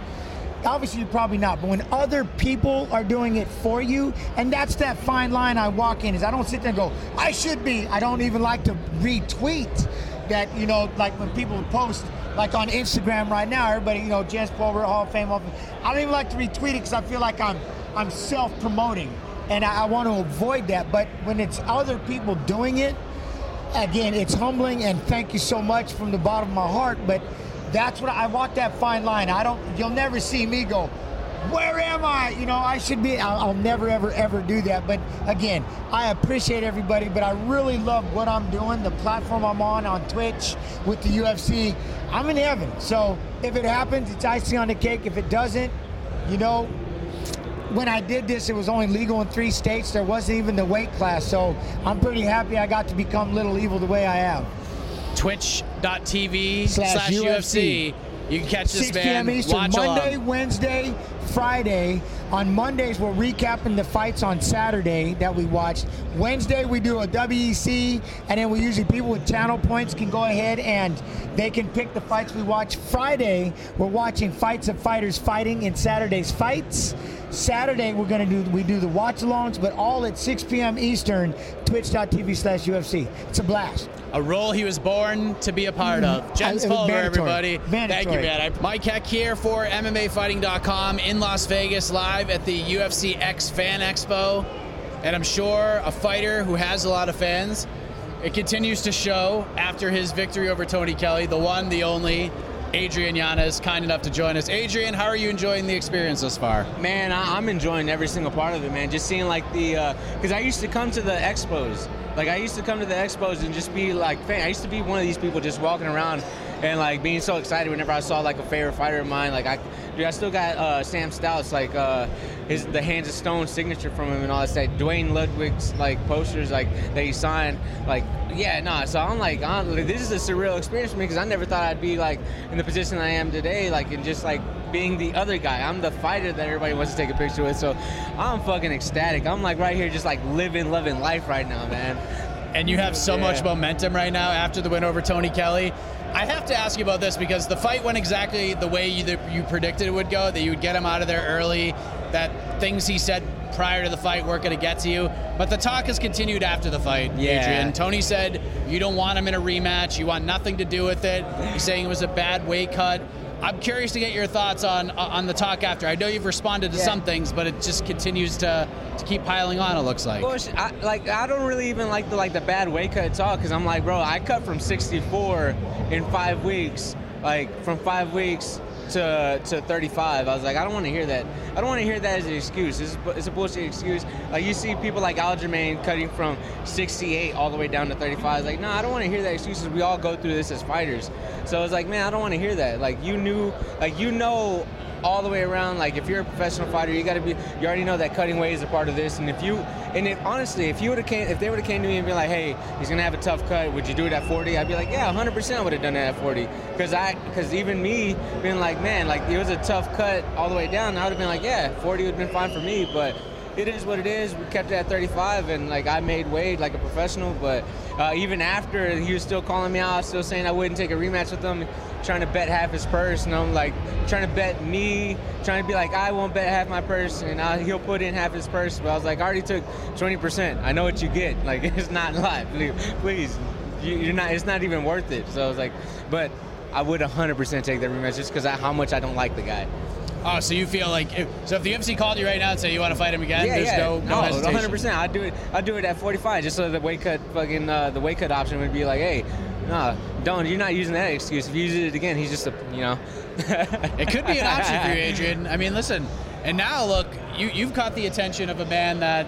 obviously you're probably not but when other people are doing it for you and that's that fine line i walk in is i don't sit there and go i should be i don't even like to retweet that you know like when people post like on instagram right now everybody you know jens pulver hall of fame Hall of Fame. i don't even like to retweet it because i feel like i'm i'm self-promoting and I, I want to avoid that but when it's other people doing it again, it's humbling and thank you so much from the bottom of my heart. But that's what I walk that fine line. I don't. You'll never see me go. Where am I? You know, I should be. I'll, I'll never, ever, ever do that. But again, I appreciate everybody. But I really love what I'm doing. The platform I'm on on Twitch with the UFC. I'm in heaven. So if it happens, it's icing on the cake. If it doesn't, you know, when I did this, it was only legal in three states. There wasn't even the weight class. So I'm pretty happy I got to become Little Evil the way I am. Twitch.tv Slash. UFC. You can catch this 6 man. p.m. Eastern, Watch Monday, along. Wednesday, Friday. On Mondays, we're recapping the fights on Saturday that we watched. Wednesday, we do a WEC, and then we usually people with channel points can go ahead and they can pick the fights we watch. Friday, we're watching fights of fighters fighting in Saturday's fights. Saturday, we're gonna do we do the watch alongs, but all at 6 p.m. Eastern, twitch.tv slash UFC. It's a blast. A role he was born to be a part of. Jens Mm. I- it was Pulver, mandatory. everybody. Thank you, man. I- Mike Heck here for MMAfighting.com in Las Vegas, live at the UFC X Fan Expo. And I'm sure a fighter who has a lot of fans. It continues to show after his victory over Tony Kelley, the one, the only, Adrian Yanez, kind enough to join us. Adrian, how are you enjoying the experience thus far? Man, I, I'm enjoying every single part of it, man. Just seeing like the, uh, because I used to come to the expos. Like I used to come to the expos and just be like, fan. I used to be one of these people just walking around and like being so excited whenever I saw like a favorite fighter of mine. Like I, dude, I still got uh, Sam Stouts, like uh, his the Hands of Stone signature from him and all that stuff. Duane Ludwig's like posters like that he signed. Like yeah, nah. So I'm like, I'm, like, this is a surreal experience for me because I never thought I'd be like in the position I am today. Like and just like being the other guy. I'm the fighter that everybody wants to take a picture with. So I'm fucking ecstatic. I'm like right here, just like living, loving life right now, man. and you have so Yeah. much momentum right now after the win over Tony Kelley. I have to ask you about this because the fight went exactly the way you, that you predicted it would go, that you would get him out of there early, that things he said prior to the fight weren't going to get to you. But the talk has continued after the fight, Yeah. Adrian. Tony said you don't want him in a rematch, you want nothing to do with it. He's saying it was a bad weight cut. I'm curious to get your thoughts on uh, on the talk after. I know you've responded to Yeah. some things, but it just continues to, to keep piling on. It looks like. Bush, I, like I don't really even like the like the bad weight cut talk because I'm like, bro, I cut from 64 in five weeks, like from five weeks to to 35. I was like, I don't want to hear that. I don't want to hear that as an excuse. It's, it's a bullshit excuse. Like you see people like Aljamain cutting from 68 all the way down to 35. It's like, no, I don't want to hear that excuse. 'cause We all go through this as fighters. So it's like, man, I don't want to hear that. Like you knew, like you know all the way around. Like if you're a professional fighter, you got to be. You already know that cutting weight is a part of this, and if you And if honestly, if you would have came, if they would have came to me and been like, "Hey, he's gonna have a tough cut. Would you do it at 40?" I'd be like, "Yeah, 100% I would have done it at 40." Because I, because even me being like, "Man, like it was a tough cut all the way down," I would have been like, "Yeah, 40 would have been fine for me." But it is what it is. We kept it at 35, and like I made Wade like a professional. But uh, even after, he was still calling me out, still saying I wouldn't take a rematch with him, trying to bet half his purse, and I'm like trying to bet me, trying to be like I won't bet half my purse, and I, he'll put in half his purse. But I was like, I already took 20%. I know what you get. <laughs> Like it's not live. Please, you, you're not. It's not even worth it. So I was like, but I would 100% take that rematch just because how much I don't like the guy. Oh, so you feel like if, so? If the UFC called you right now and say you want to fight him again, Yeah, there's yeah. no no, no, hesitation. 100. percent I'd do it. I'd do it at 45, just so the weight cut, fucking uh, the weight cut option would be like, hey, no, don't. You're not using that excuse. If you use it again, he's just a, you know. It could be an option for you, <laughs> Adrian. I mean, listen, and now look, you you've caught the attention of a man that.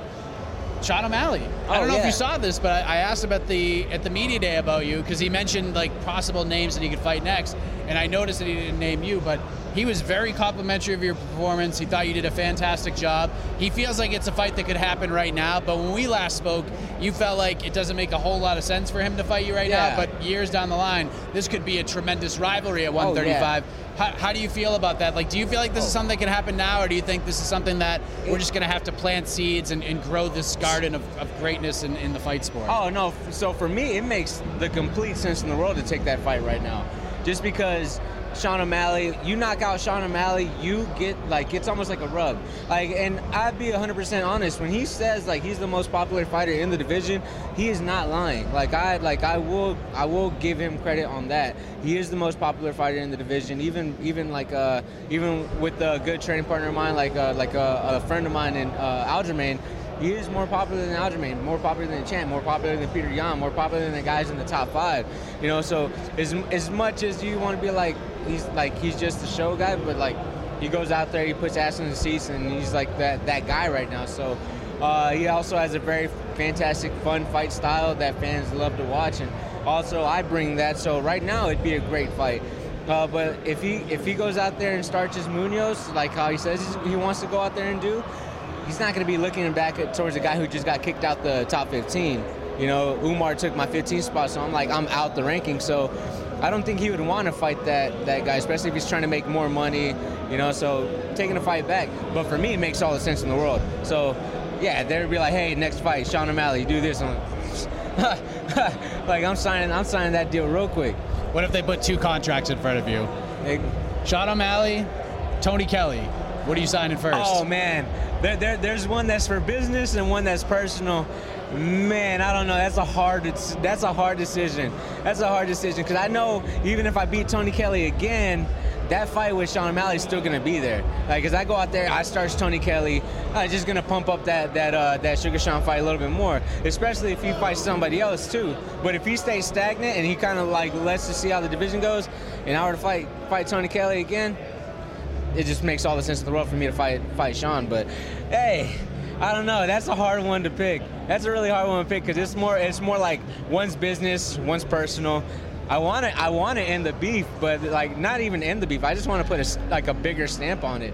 Sean O'Malley. I Oh, don't know if you saw this, but I, I asked him at the at the media day about you because he mentioned like possible names that he could fight next, and I noticed that he didn't name you, but he was very complimentary of your performance. He thought you did a fantastic job. He feels like it's a fight that could happen right now, but when we last spoke, you felt like it doesn't make a whole lot of sense for him to fight you right Yeah. now, but years down the line, this could be a tremendous rivalry at Oh, yeah. 135. How, how do you feel about that? Like, do you feel like this is oh. something that can happen now, or do you think this is something that we're just going to have to plant seeds and, and grow this garden of, of greatness in, in the fight sport? Oh no! So for me, it makes the complete sense in the world to take that fight right now, just because Sean O'Malley, you knock out Sean O'Malley, you get like it's almost like a rub. Like, and I'd be 100% honest when he says like he's the most popular fighter in the division, he is not lying. Like I like I will I will give him credit on that. He is the most popular fighter in the division. Even even like uh even with a good training partner of mine, like uh, like a, a friend of mine in uh, Aljamain. He is more popular than Aljamain, more popular than Champ, more popular than Petr Yan, more popular than the guys in the top five. You know, so as as much as you want to be like he's like he's just a show guy, but like he goes out there, he puts ass in the seats, and he's like that that guy right now. So uh, he also has a very fantastic, fun fight style that fans love to watch, and also I bring that. So right now it'd be a great fight. Uh, but if he if he goes out there and starts his Munoz like how he says he wants to go out there and do, he's not going to be looking back at, towards a guy who just got kicked out the top 15. You know, Umar took my 15 spot, so I'm like, I'm out the ranking. So I don't think he would want to fight that that guy, especially if he's trying to make more money. You know, so taking a fight back. But for me, it makes all the sense in the world. So yeah, they'd be like, hey, next fight, Sean O'Malley, do this. I'm like, <laughs> like I'm signing, I'm signing that deal real quick. What if they put two contracts in front of you? Sean O'Malley, Tony Kelley. What are you signing first? Oh man, there, there, there's one that's for business and one that's personal. Man, I don't know. That's a hard. That's a hard decision. That's a hard decision because I know even if I beat Tony Kelley again, that fight with Sean O'Malley is still gonna be there. Like, cause I go out there, I start Tony Kelley, I'm just gonna pump up that that uh, that Sugar Sean fight a little bit more. Especially if he fights somebody else too. But if he stays stagnant and he kind of like lets us see how the division goes, and I were to fight fight Tony Kelley again, it just makes all the sense in the world for me to fight fight Sean. But hey, I don't know. That's a hard one to pick. That's a really hard one to pick because it's more it's more like one's business, one's personal. I want to I want to end the beef, but like not even end the beef. I just want to put a like a bigger stamp on it.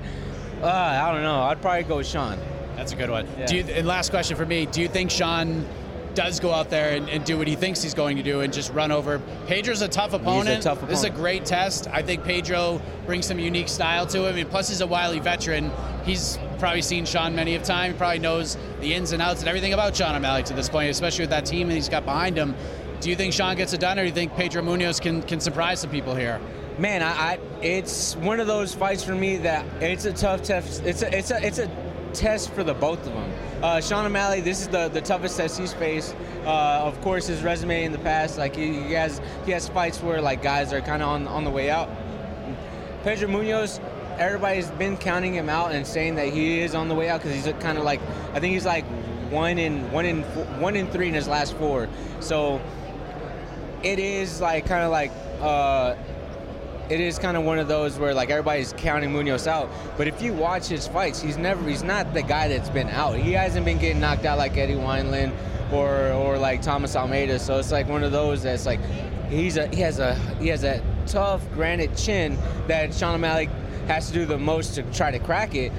Uh, I don't know. I'd probably go with Sean. That's a good one. Yeah. Do you, and last question for me: Do you think Sean does go out there and, and do what he thinks he's going to do and just run over? Pedro's a tough opponent. tough This is a great test. I think Pedro brings some unique style to him, and plus he's a wily veteran. He's probably seen Sean many of time. He probably knows the ins and outs and everything about Sean O'Malley to this point, especially with that team that he's got behind him. Do you think Sean gets it done, or do you think Pedro Munoz can can surprise some people here? Man, I, I it's one of those fights for me that it's a tough test. It's a it's a it's a test for the both of them. Uh, Sean O'Malley, this is the, the toughest test he's faced. Uh, of course, his resume in the past, like he, he has he has fights where like guys are kind of on on the way out. Pedro Munoz, everybody's been counting him out and saying that he is on the way out because he's kind of like I think he's like one in one in four, one in three in his last four. So it is like kind of like uh, it is kind of one of those where like everybody's counting Munoz out. But if you watch his fights, he's never he's not the guy that's been out. He hasn't been getting knocked out like Eddie Wineland or or like Thomas Almeida. So it's like one of those that's like he's a he has a he has a tough granite chin that Sean O'Malley has to do the most to try to crack it.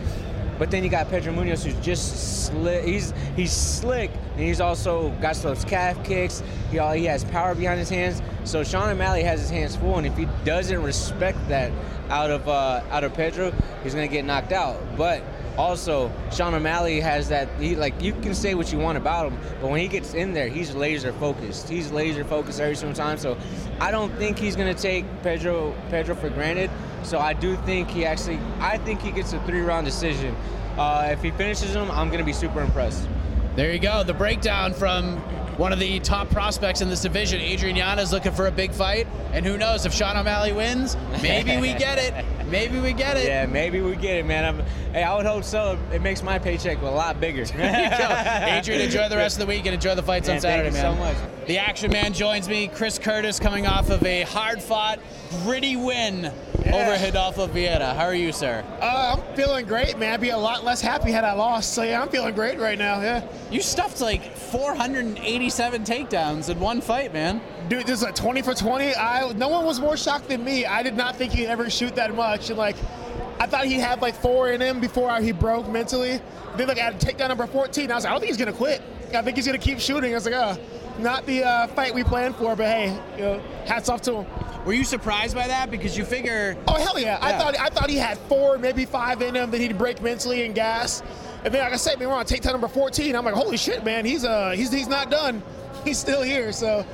But then you got Pedro Munoz, who's just slick. He's he's slick, and he's also got those calf kicks. He all, he has power behind his hands. So Sean O'Malley has his hands full, and if he doesn't respect that out of uh, out of Pedro, he's gonna get knocked out. But also, Sean O'Malley has that. He like you can say what you want about him, but when he gets in there, he's laser focused. He's laser focused every single time. So I don't think he's gonna take Pedro Pedro for granted. So I do think he actually. I think he gets a three round decision. Uh, if he finishes him, I'm gonna be super impressed. There you go. The breakdown from one of the top prospects in this division. Adrian Yanez looking for a big fight. And who knows, if Sean O'Malley wins, maybe we get it. Maybe we get it. <laughs> Yeah, maybe we get it, man. I'm, hey, I would hope so. It makes my paycheck a lot bigger. <laughs> Adrian, enjoy the rest of the week and enjoy the fights Man, on Saturday, thank you man. so much. The Action Man joins me, Chris Curtis, coming off of a hard-fought, gritty win over Rodolfo Vieira. How are you, sir? Uh, I'm feeling great, man. I'd be a lot less happy had I lost. So yeah, I'm feeling great right now. Yeah. You stuffed like 487 takedowns in one fight, man. Dude, this is a 20 for 20. I no one was more shocked than me. I did not think he'd ever shoot that much, and like, I thought he had like four in him before he broke mentally. Then like I at takedown number 14, I was like, I don't think he's gonna quit. I think he's gonna keep shooting. I was like, oh, not the uh, fight we planned for, but hey, you know, hats off to him. Were you surprised by that? Because you figure. Oh hell yeah! I thought I thought he had four, maybe five in him. That he'd break mentally and gas. And then, like I said, man, we're on takedown number 14. I'm like, holy shit, man, he's uh he's he's not done. <laughs> He's still here. So,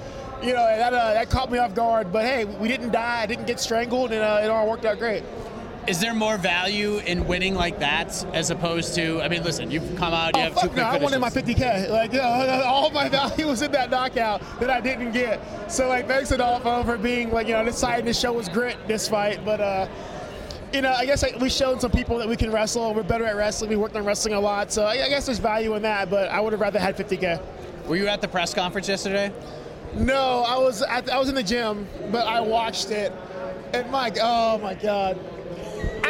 you know, that uh, that caught me off guard. But hey, we didn't die. I didn't get strangled, and uh, it all worked out great. Is there more value in winning like that as opposed to? I mean, listen, you've come out, you Oh have two no! I wanted my 50k. Like, know, <laughs> all my value was in that knockout that I didn't get. So like, thanks Rodolfo for being like, you know, deciding to show his grit this fight. But uh, you know, I guess like, we showed some people that we can wrestle. We're better at wrestling. We worked on wrestling a lot. So I I guess there's value in that. But I would have rather had 50k. Were you at the press conference yesterday? No, I was at, I was in the gym, but I watched it, and my oh my god,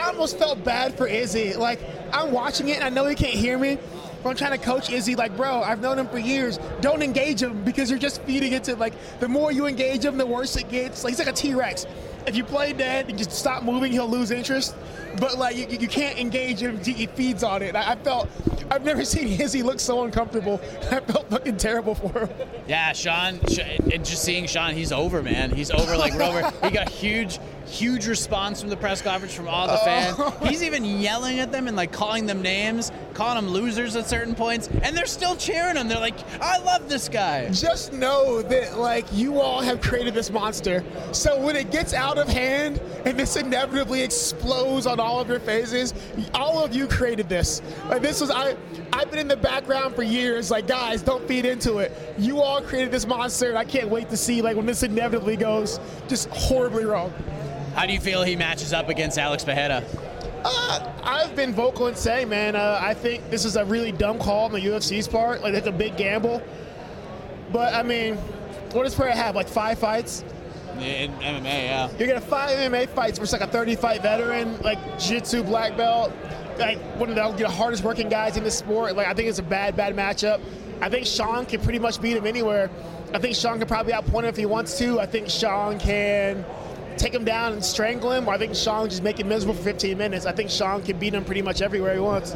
I almost felt bad for Izzy. Like I'm watching it, and I know he can't hear me. But I'm trying to coach Izzy, like, bro, I've known him for years. Don't engage him because you're just feeding into like the more you engage him, the worse it gets. Like he's like a T-Rex. If you play dead and just stop moving, he'll lose interest. But like you, you can't engage him; he feeds on it. I, I felt I've never <laughs> seen Izzy look so uncomfortable. <laughs> I felt fucking terrible for him. Yeah, Sean, and just seeing Sean, he's over, man. He's over like Rover. <laughs> He got huge, huge response from the press conference from all the fans. Oh. He's even yelling at them and like calling them names, calling them losers at certain points, and they're still cheering him. They're like, "I love this guy." Just know that like you all have created this monster. So when it gets out of hand and this inevitably explodes on all of your phases. all of you created this. Like this was I I've been in the background for years, like guys, don't feed into it. You all created this monster and I can't wait to see like when this inevitably goes just horribly wrong. How do you feel he matches up against Alex Pereira? Uh, I've been vocal in saying, man, uh, I think this is a really dumb call on the UFC's part. Like, it's a big gamble. But, I mean, what does Pereira have? Like five fights? In MMA, yeah. You're gonna five MMA fights versus like a 30 fight veteran, like jiu-jitsu black belt, like one of the, the hardest working guys in the sport. Like I think it's a bad, bad matchup. I think Sean can pretty much beat him anywhere. I think Sean can probably outpoint him if he wants to. I think Sean can take him down and strangle him, or I think Sean just make him miserable for 15 minutes. I think Sean can beat him pretty much everywhere he wants.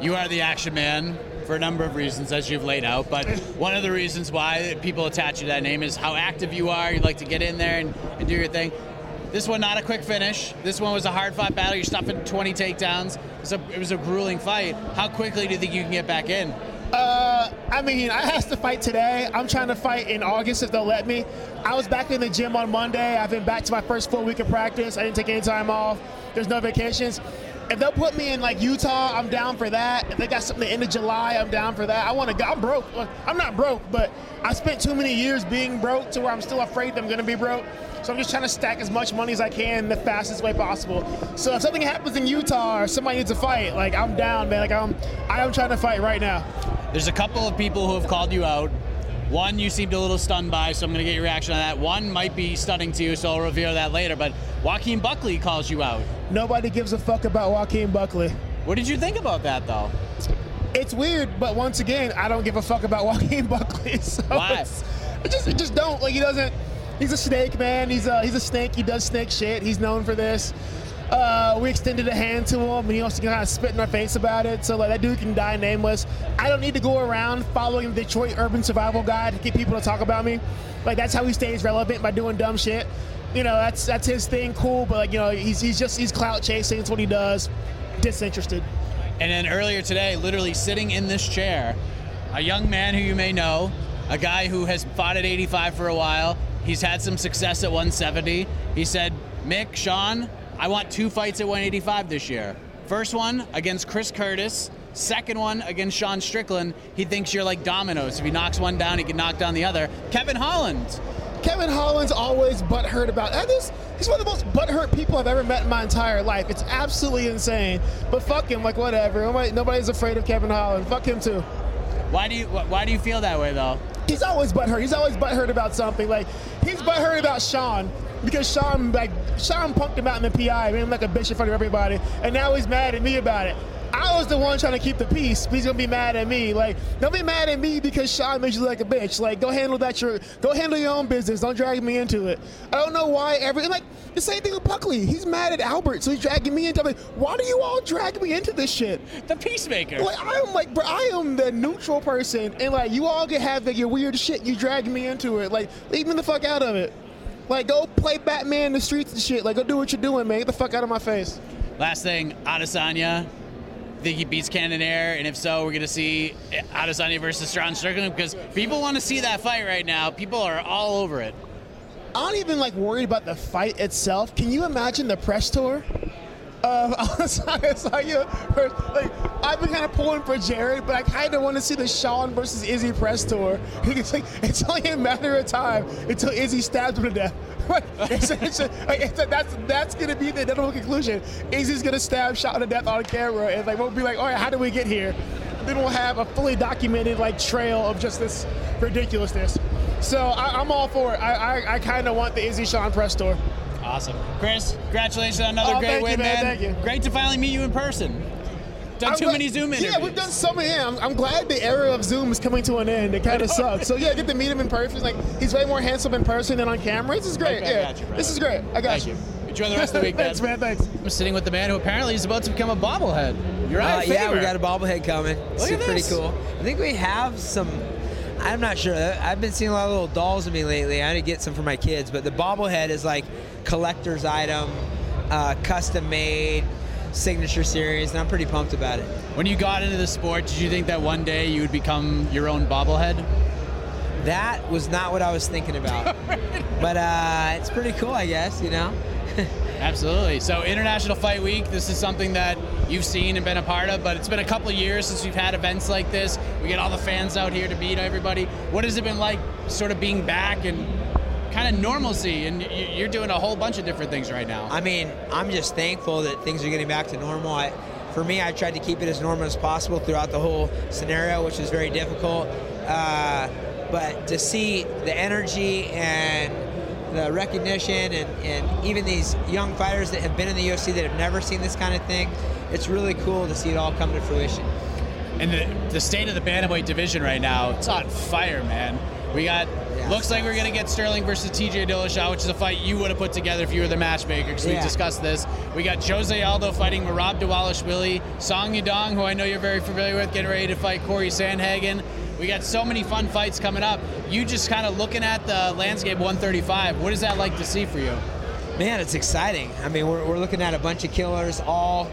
You are the action man for a number of reasons, as you've laid out. But one of the reasons why people attach you to that name is how active you are. You like to get in there and, and do your thing. This one, not a quick finish. This one was a hard fought battle. You're stuffing 20 takedowns. It was, a, it was a grueling fight. How quickly do you think you can get back in? Uh, I mean, I has to fight today. I'm trying to fight in August if they'll let me. I was back in the gym on Monday. I've been back to my first full week of practice. I didn't take any time off. There's no vacations. If they'll put me in like Utah, I'm down for that. If they got something in the end of July, I'm down for that. I want to go. I'm broke. I'm not broke, but I spent too many years being broke to where I'm still afraid that I'm going to be broke. So I'm just trying to stack as much money as I can the fastest way possible. So if something happens in Utah or somebody needs a fight, like I'm down, man. Like I'm, I am trying to fight right now. There's a couple of people who have called you out. One you seemed a little stunned by, so I'm going to get your reaction on that. One might be stunning to you, so I'll reveal that later. But Joaquin Buckley calls you out. Nobody gives a fuck about Joaquin Buckley. What did you think about that, though? It's weird, but once again, I don't give a fuck about <laughs> Joaquin Buckley. So Why? I just, I just don't like. He doesn't. He's a snake, man. He's a he's a snake. He does snake shit. He's known for this. Uh, we extended a hand to him, and he also kind of spit in our face about it. So like that dude can die nameless. I don't need to go around following the Detroit Urban Survival Guide to get people to talk about me. Like that's how he stays relevant by doing dumb shit. You know, that's that's his thing. Cool, but like you know, he's he's just he's clout chasing. It's what he does. Disinterested. And then earlier today, literally sitting in this chair, a young man who you may know, a guy who has fought at 85 for a while. He's had some success at 170. He said, Mick, Sean, I want two fights at 185 this year. First one against Chris Curtis. Second one against Sean Strickland. He thinks you're like dominoes. If he knocks one down, he can knock down the other. Kevin Holland. Kevin Holland's always butthurt about that. Is he's one of the most butthurt people I've ever met in my entire life. It's absolutely insane. But fuck him, like whatever. Nobody, nobody's afraid of Kevin Holland. Fuck him too. Why do you Why do you feel that way though? He's always butthurt. He's always butthurt about something. Like he's butthurt about Sean because Sean like Sean punked him out in the PI, made him like a bitch in front of everybody, and now he's mad at me about it. I was the one trying to keep the peace. But he's gonna be mad at me. Like, don't be mad at me because Sean made you look like a bitch. Like, go handle that. Your go handle your own business. Don't drag me into it. I don't know why every like the same thing with Buckley. He's mad at Albert, so he's dragging me into. it. like, why do you all drag me into this shit? The peacemaker. Like, I am like, bro, I am the neutral person, and like, you all can have like, your weird shit. You drag me into it. Like, leave me the fuck out of it. Like, go play Batman in the streets and shit. Like, go do what you're doing, man. Get the fuck out of my face. Last thing, Adesanya. Think he beats Cannonier, and if so, we're gonna see Adesanya versus Sean Strickland because people want to see that fight right now. People are all over it. I'm not even like worried about the fight itself. Can you imagine the press tour? Um, <laughs> of Adesanya. Like I've been kind of pulling for Jared, but I kind of want to see the Sean versus Izzy press tour. <laughs> It's like it's only a matter of time until Izzy stabs him to death. <laughs> it's, it's, like, it's, that's that's gonna be the inevitable conclusion. Izzy's gonna stab Sean to death on camera, and like we'll be like, all right, how did we get here? Then we'll have a fully documented like trail of just this ridiculousness. So I, am all for it. I I, I kind of want the Izzy Sean press tour. Awesome. Chris, congratulations on another Oh, great thank win, you, man. Thank you. Great to finally meet you in person. Done I'm too glad- many Zoom interviews. Yeah, we've done so many. I'm, I'm glad the era of Zoom is coming to an end. It kind of sucks. So yeah, I get to meet him in person. Like he's way more handsome in person than on camera. This is great. Okay, I yeah, got you, brother. this is great. I got Thank you. Enjoy the rest of the <laughs> week, man. thanks, man. Thanks. I'm sitting with the man who apparently is about to become a bobblehead. You're Uh, yeah, we got a bobblehead coming. Look It's at pretty this. cool. I think we have some. I'm not sure. I've been seeing a lot of little dolls of me lately. I need to get some for my kids, but the bobblehead is like collector's item, uh, custom made, signature series, and I'm pretty pumped about it. When you got into the sport, did you think that one day you would become your own bobblehead? That was not what I was thinking about, <laughs> but uh, it's pretty cool, I guess. You know. <laughs> Absolutely. So International Fight Week, this is something that you've seen and been a part of, but it's been a couple of years since we've had events like this. We get all the fans out here to meet everybody. What has it been like sort of being back and kind of normalcy? And you're doing a whole bunch of different things right now. I mean, I'm just thankful that things are getting back to normal. I, for me, I tried to keep it as normal as possible throughout the whole scenario, which was very difficult. Uh, but to see the energy and the recognition and, and even these young fighters that have been in the UFC that have never seen this kind of thing, it's really cool to see it all come to fruition. And the, the state of the bantamweight division right now, it's on fire, man. We got, looks like we're going to get Sterling versus TJ Dillashaw, which is a fight you would have put together if you were the matchmaker, because we Yeah. discussed this. We got Jose Aldo fighting Merab Dvalishvili, Song Yadong, who I know you're very familiar with, getting ready to fight Corey Sandhagen. We got so many fun fights coming up. You just kind of looking at the landscape 135. What is that like to see for you? Man, it's exciting. I mean, we're, we're looking at a bunch of killers, all,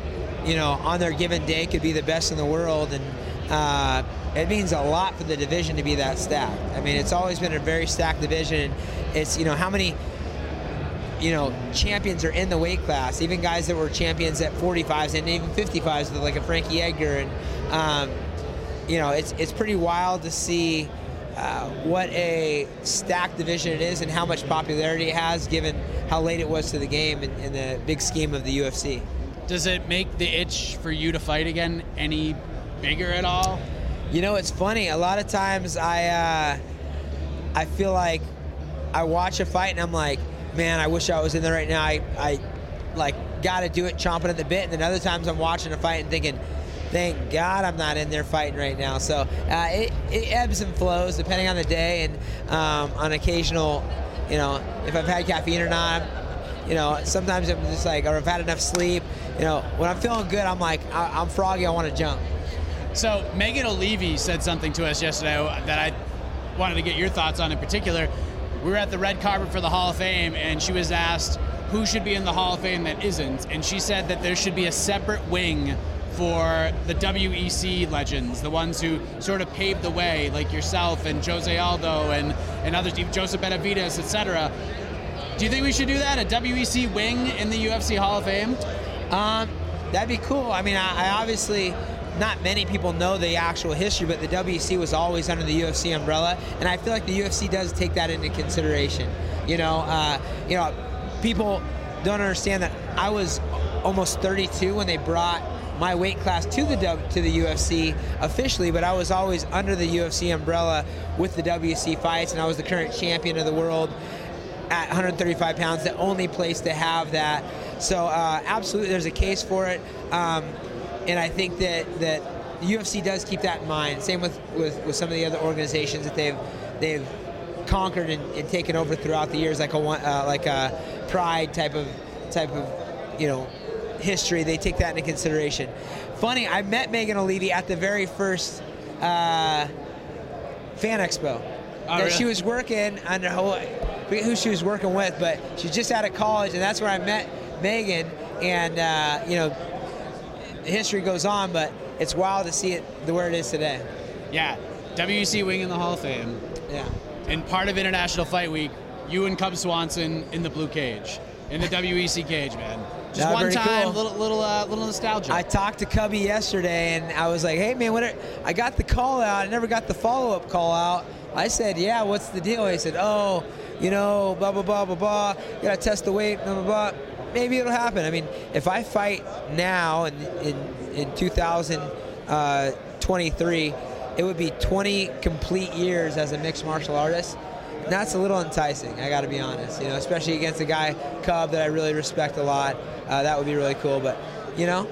you know, on their given day could be the best in the world, and uh, it means a lot for the division to be that stacked. I mean, it's always been a very stacked division. It's you know how many, you know, champions are in the weight class. Even guys that were champions at 45s and even 55s, with like a Frankie Edgar, and um, you know, it's it's pretty wild to see. Uh, what a stacked division it is and how much popularity it has given how late it was to the game in, in the big scheme of the UFC. Does it make the itch for you to fight again any bigger at all? You know, it's funny. A lot of times I uh, I feel like I watch a fight and I'm like, man, I wish I was in there right now. I, I like got to do it, chomping at the bit. And then other times I'm watching a fight and thinking, thank God I'm not in there fighting right now. So uh, it, it ebbs and flows depending on the day and um, on occasional, you know, if I've had caffeine or not. You know, sometimes I'm just like, or I've had enough sleep. You know, when I'm feeling good, I'm like, I, I'm froggy. I want to jump. So Megan Olivi said something to us yesterday that I wanted to get your thoughts on in particular. We were at the red carpet for the Hall of Fame, and she was asked who should be in the Hall of Fame that isn't, and she said that there should be a separate wing for the WEC legends, the ones who sort of paved the way, like yourself and Jose Aldo and, and others, Joseph Benavidez, etc. Do you think we should do that? A WEC wing in the UFC Hall of Fame? Um, that'd be cool. I mean, I, I obviously not many people know the actual history, but the WEC was always under the UFC umbrella, and I feel like the UFC does take that into consideration. You know, uh, you know, people don't understand that I was almost 32 when they brought my weight class to the to the UFC officially, but I was always under the UFC umbrella with the WEC fights, and I was the current champion of the world at 135 pounds, the only place to have that. So uh, absolutely, there's a case for it, um, and I think that that the UFC does keep that in mind. Same with, with, with some of the other organizations that they've they've conquered and, and taken over throughout the years, like a uh, like a Pride type of type of you know history. They take that into consideration. Funny, I met Megan Olivi at the very first uh, fan expo. Oh, really? She was working under Hawaii. I forget who she was working with, but she's just out of college, and that's where I met Megan. And uh, you know, history goes on, but it's wild to see it the where it is today. Yeah, WEC wing in the Hall of Fame. Yeah. And part of International Fight Week, you and Cub Swanson in the blue cage, in the WEC cage, man. Just one time, cool. little little uh, little nostalgia. I talked to Cubby yesterday, and I was like, "Hey, man, what? Are, I got the call out. I never got the follow-up call out." I said, "Yeah, what's the deal?" He said, "Oh, you know, blah blah blah blah blah. Got to test the weight, blah blah blah. Maybe it'll happen. I mean, if I fight now in in in 2023, it would be 20 complete years as a mixed martial artist." And that's a little enticing. I got to be honest, you know, especially against a guy Cub that I really respect a lot. Uh, that would be really cool. But you know,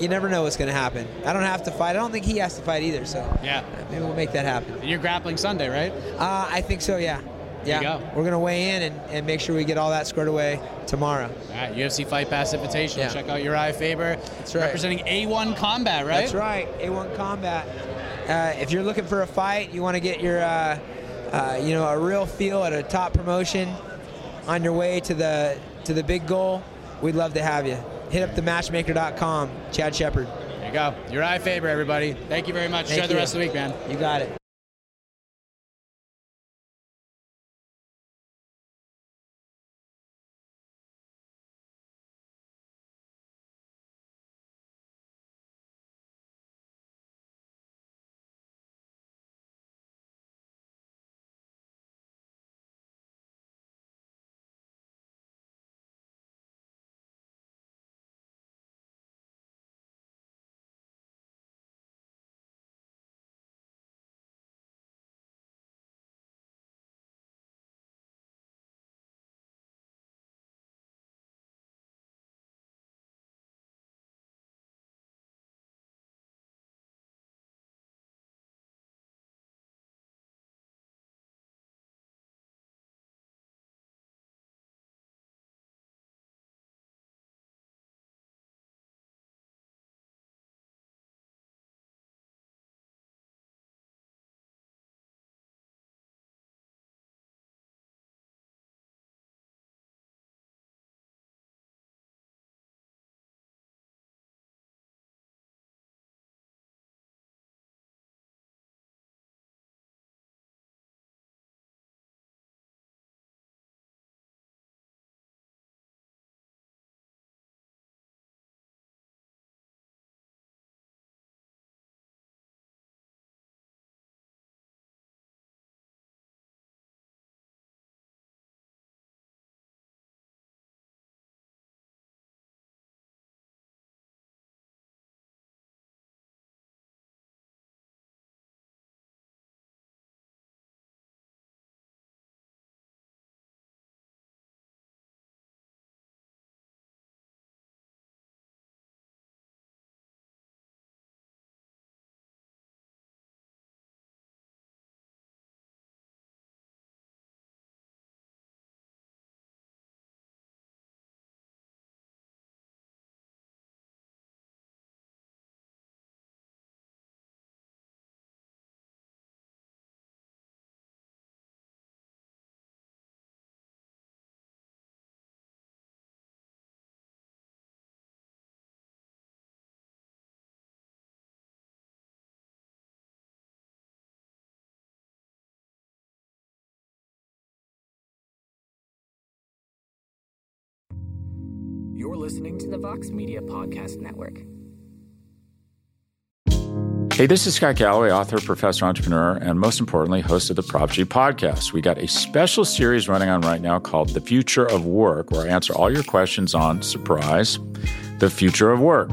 you never know what's going to happen. I don't have to fight. I don't think he has to fight either. So yeah, maybe we'll make that happen. And you're grappling Sunday, right? Uh, I think so. Yeah. There Yeah. We're going to weigh in and, and make sure we get all that squared away tomorrow. All right, UFC Fight Pass Invitational. Yeah. Check out Urijah Faber. That's right. Representing A1 Combat, right? That's right. A1 Combat. Uh, if you're looking for a fight, you want to get your, uh, uh, you know, a real feel at a top promotion on your way to the to the big goal. We'd love to have you. Hit up the thematchmaker.com. Chad Shepard. There you go. Urijah Faber, everybody. Thank you very much. Thank Enjoy the rest of the week, man. You got it. You're listening to the Vox Media Podcast Network. Hey, this is Scott Galloway, author, professor, entrepreneur, and most importantly, host of the Prop G podcast. We got a special series running on right now called The Future of Work, where I answer all your questions on surprise, the future of work.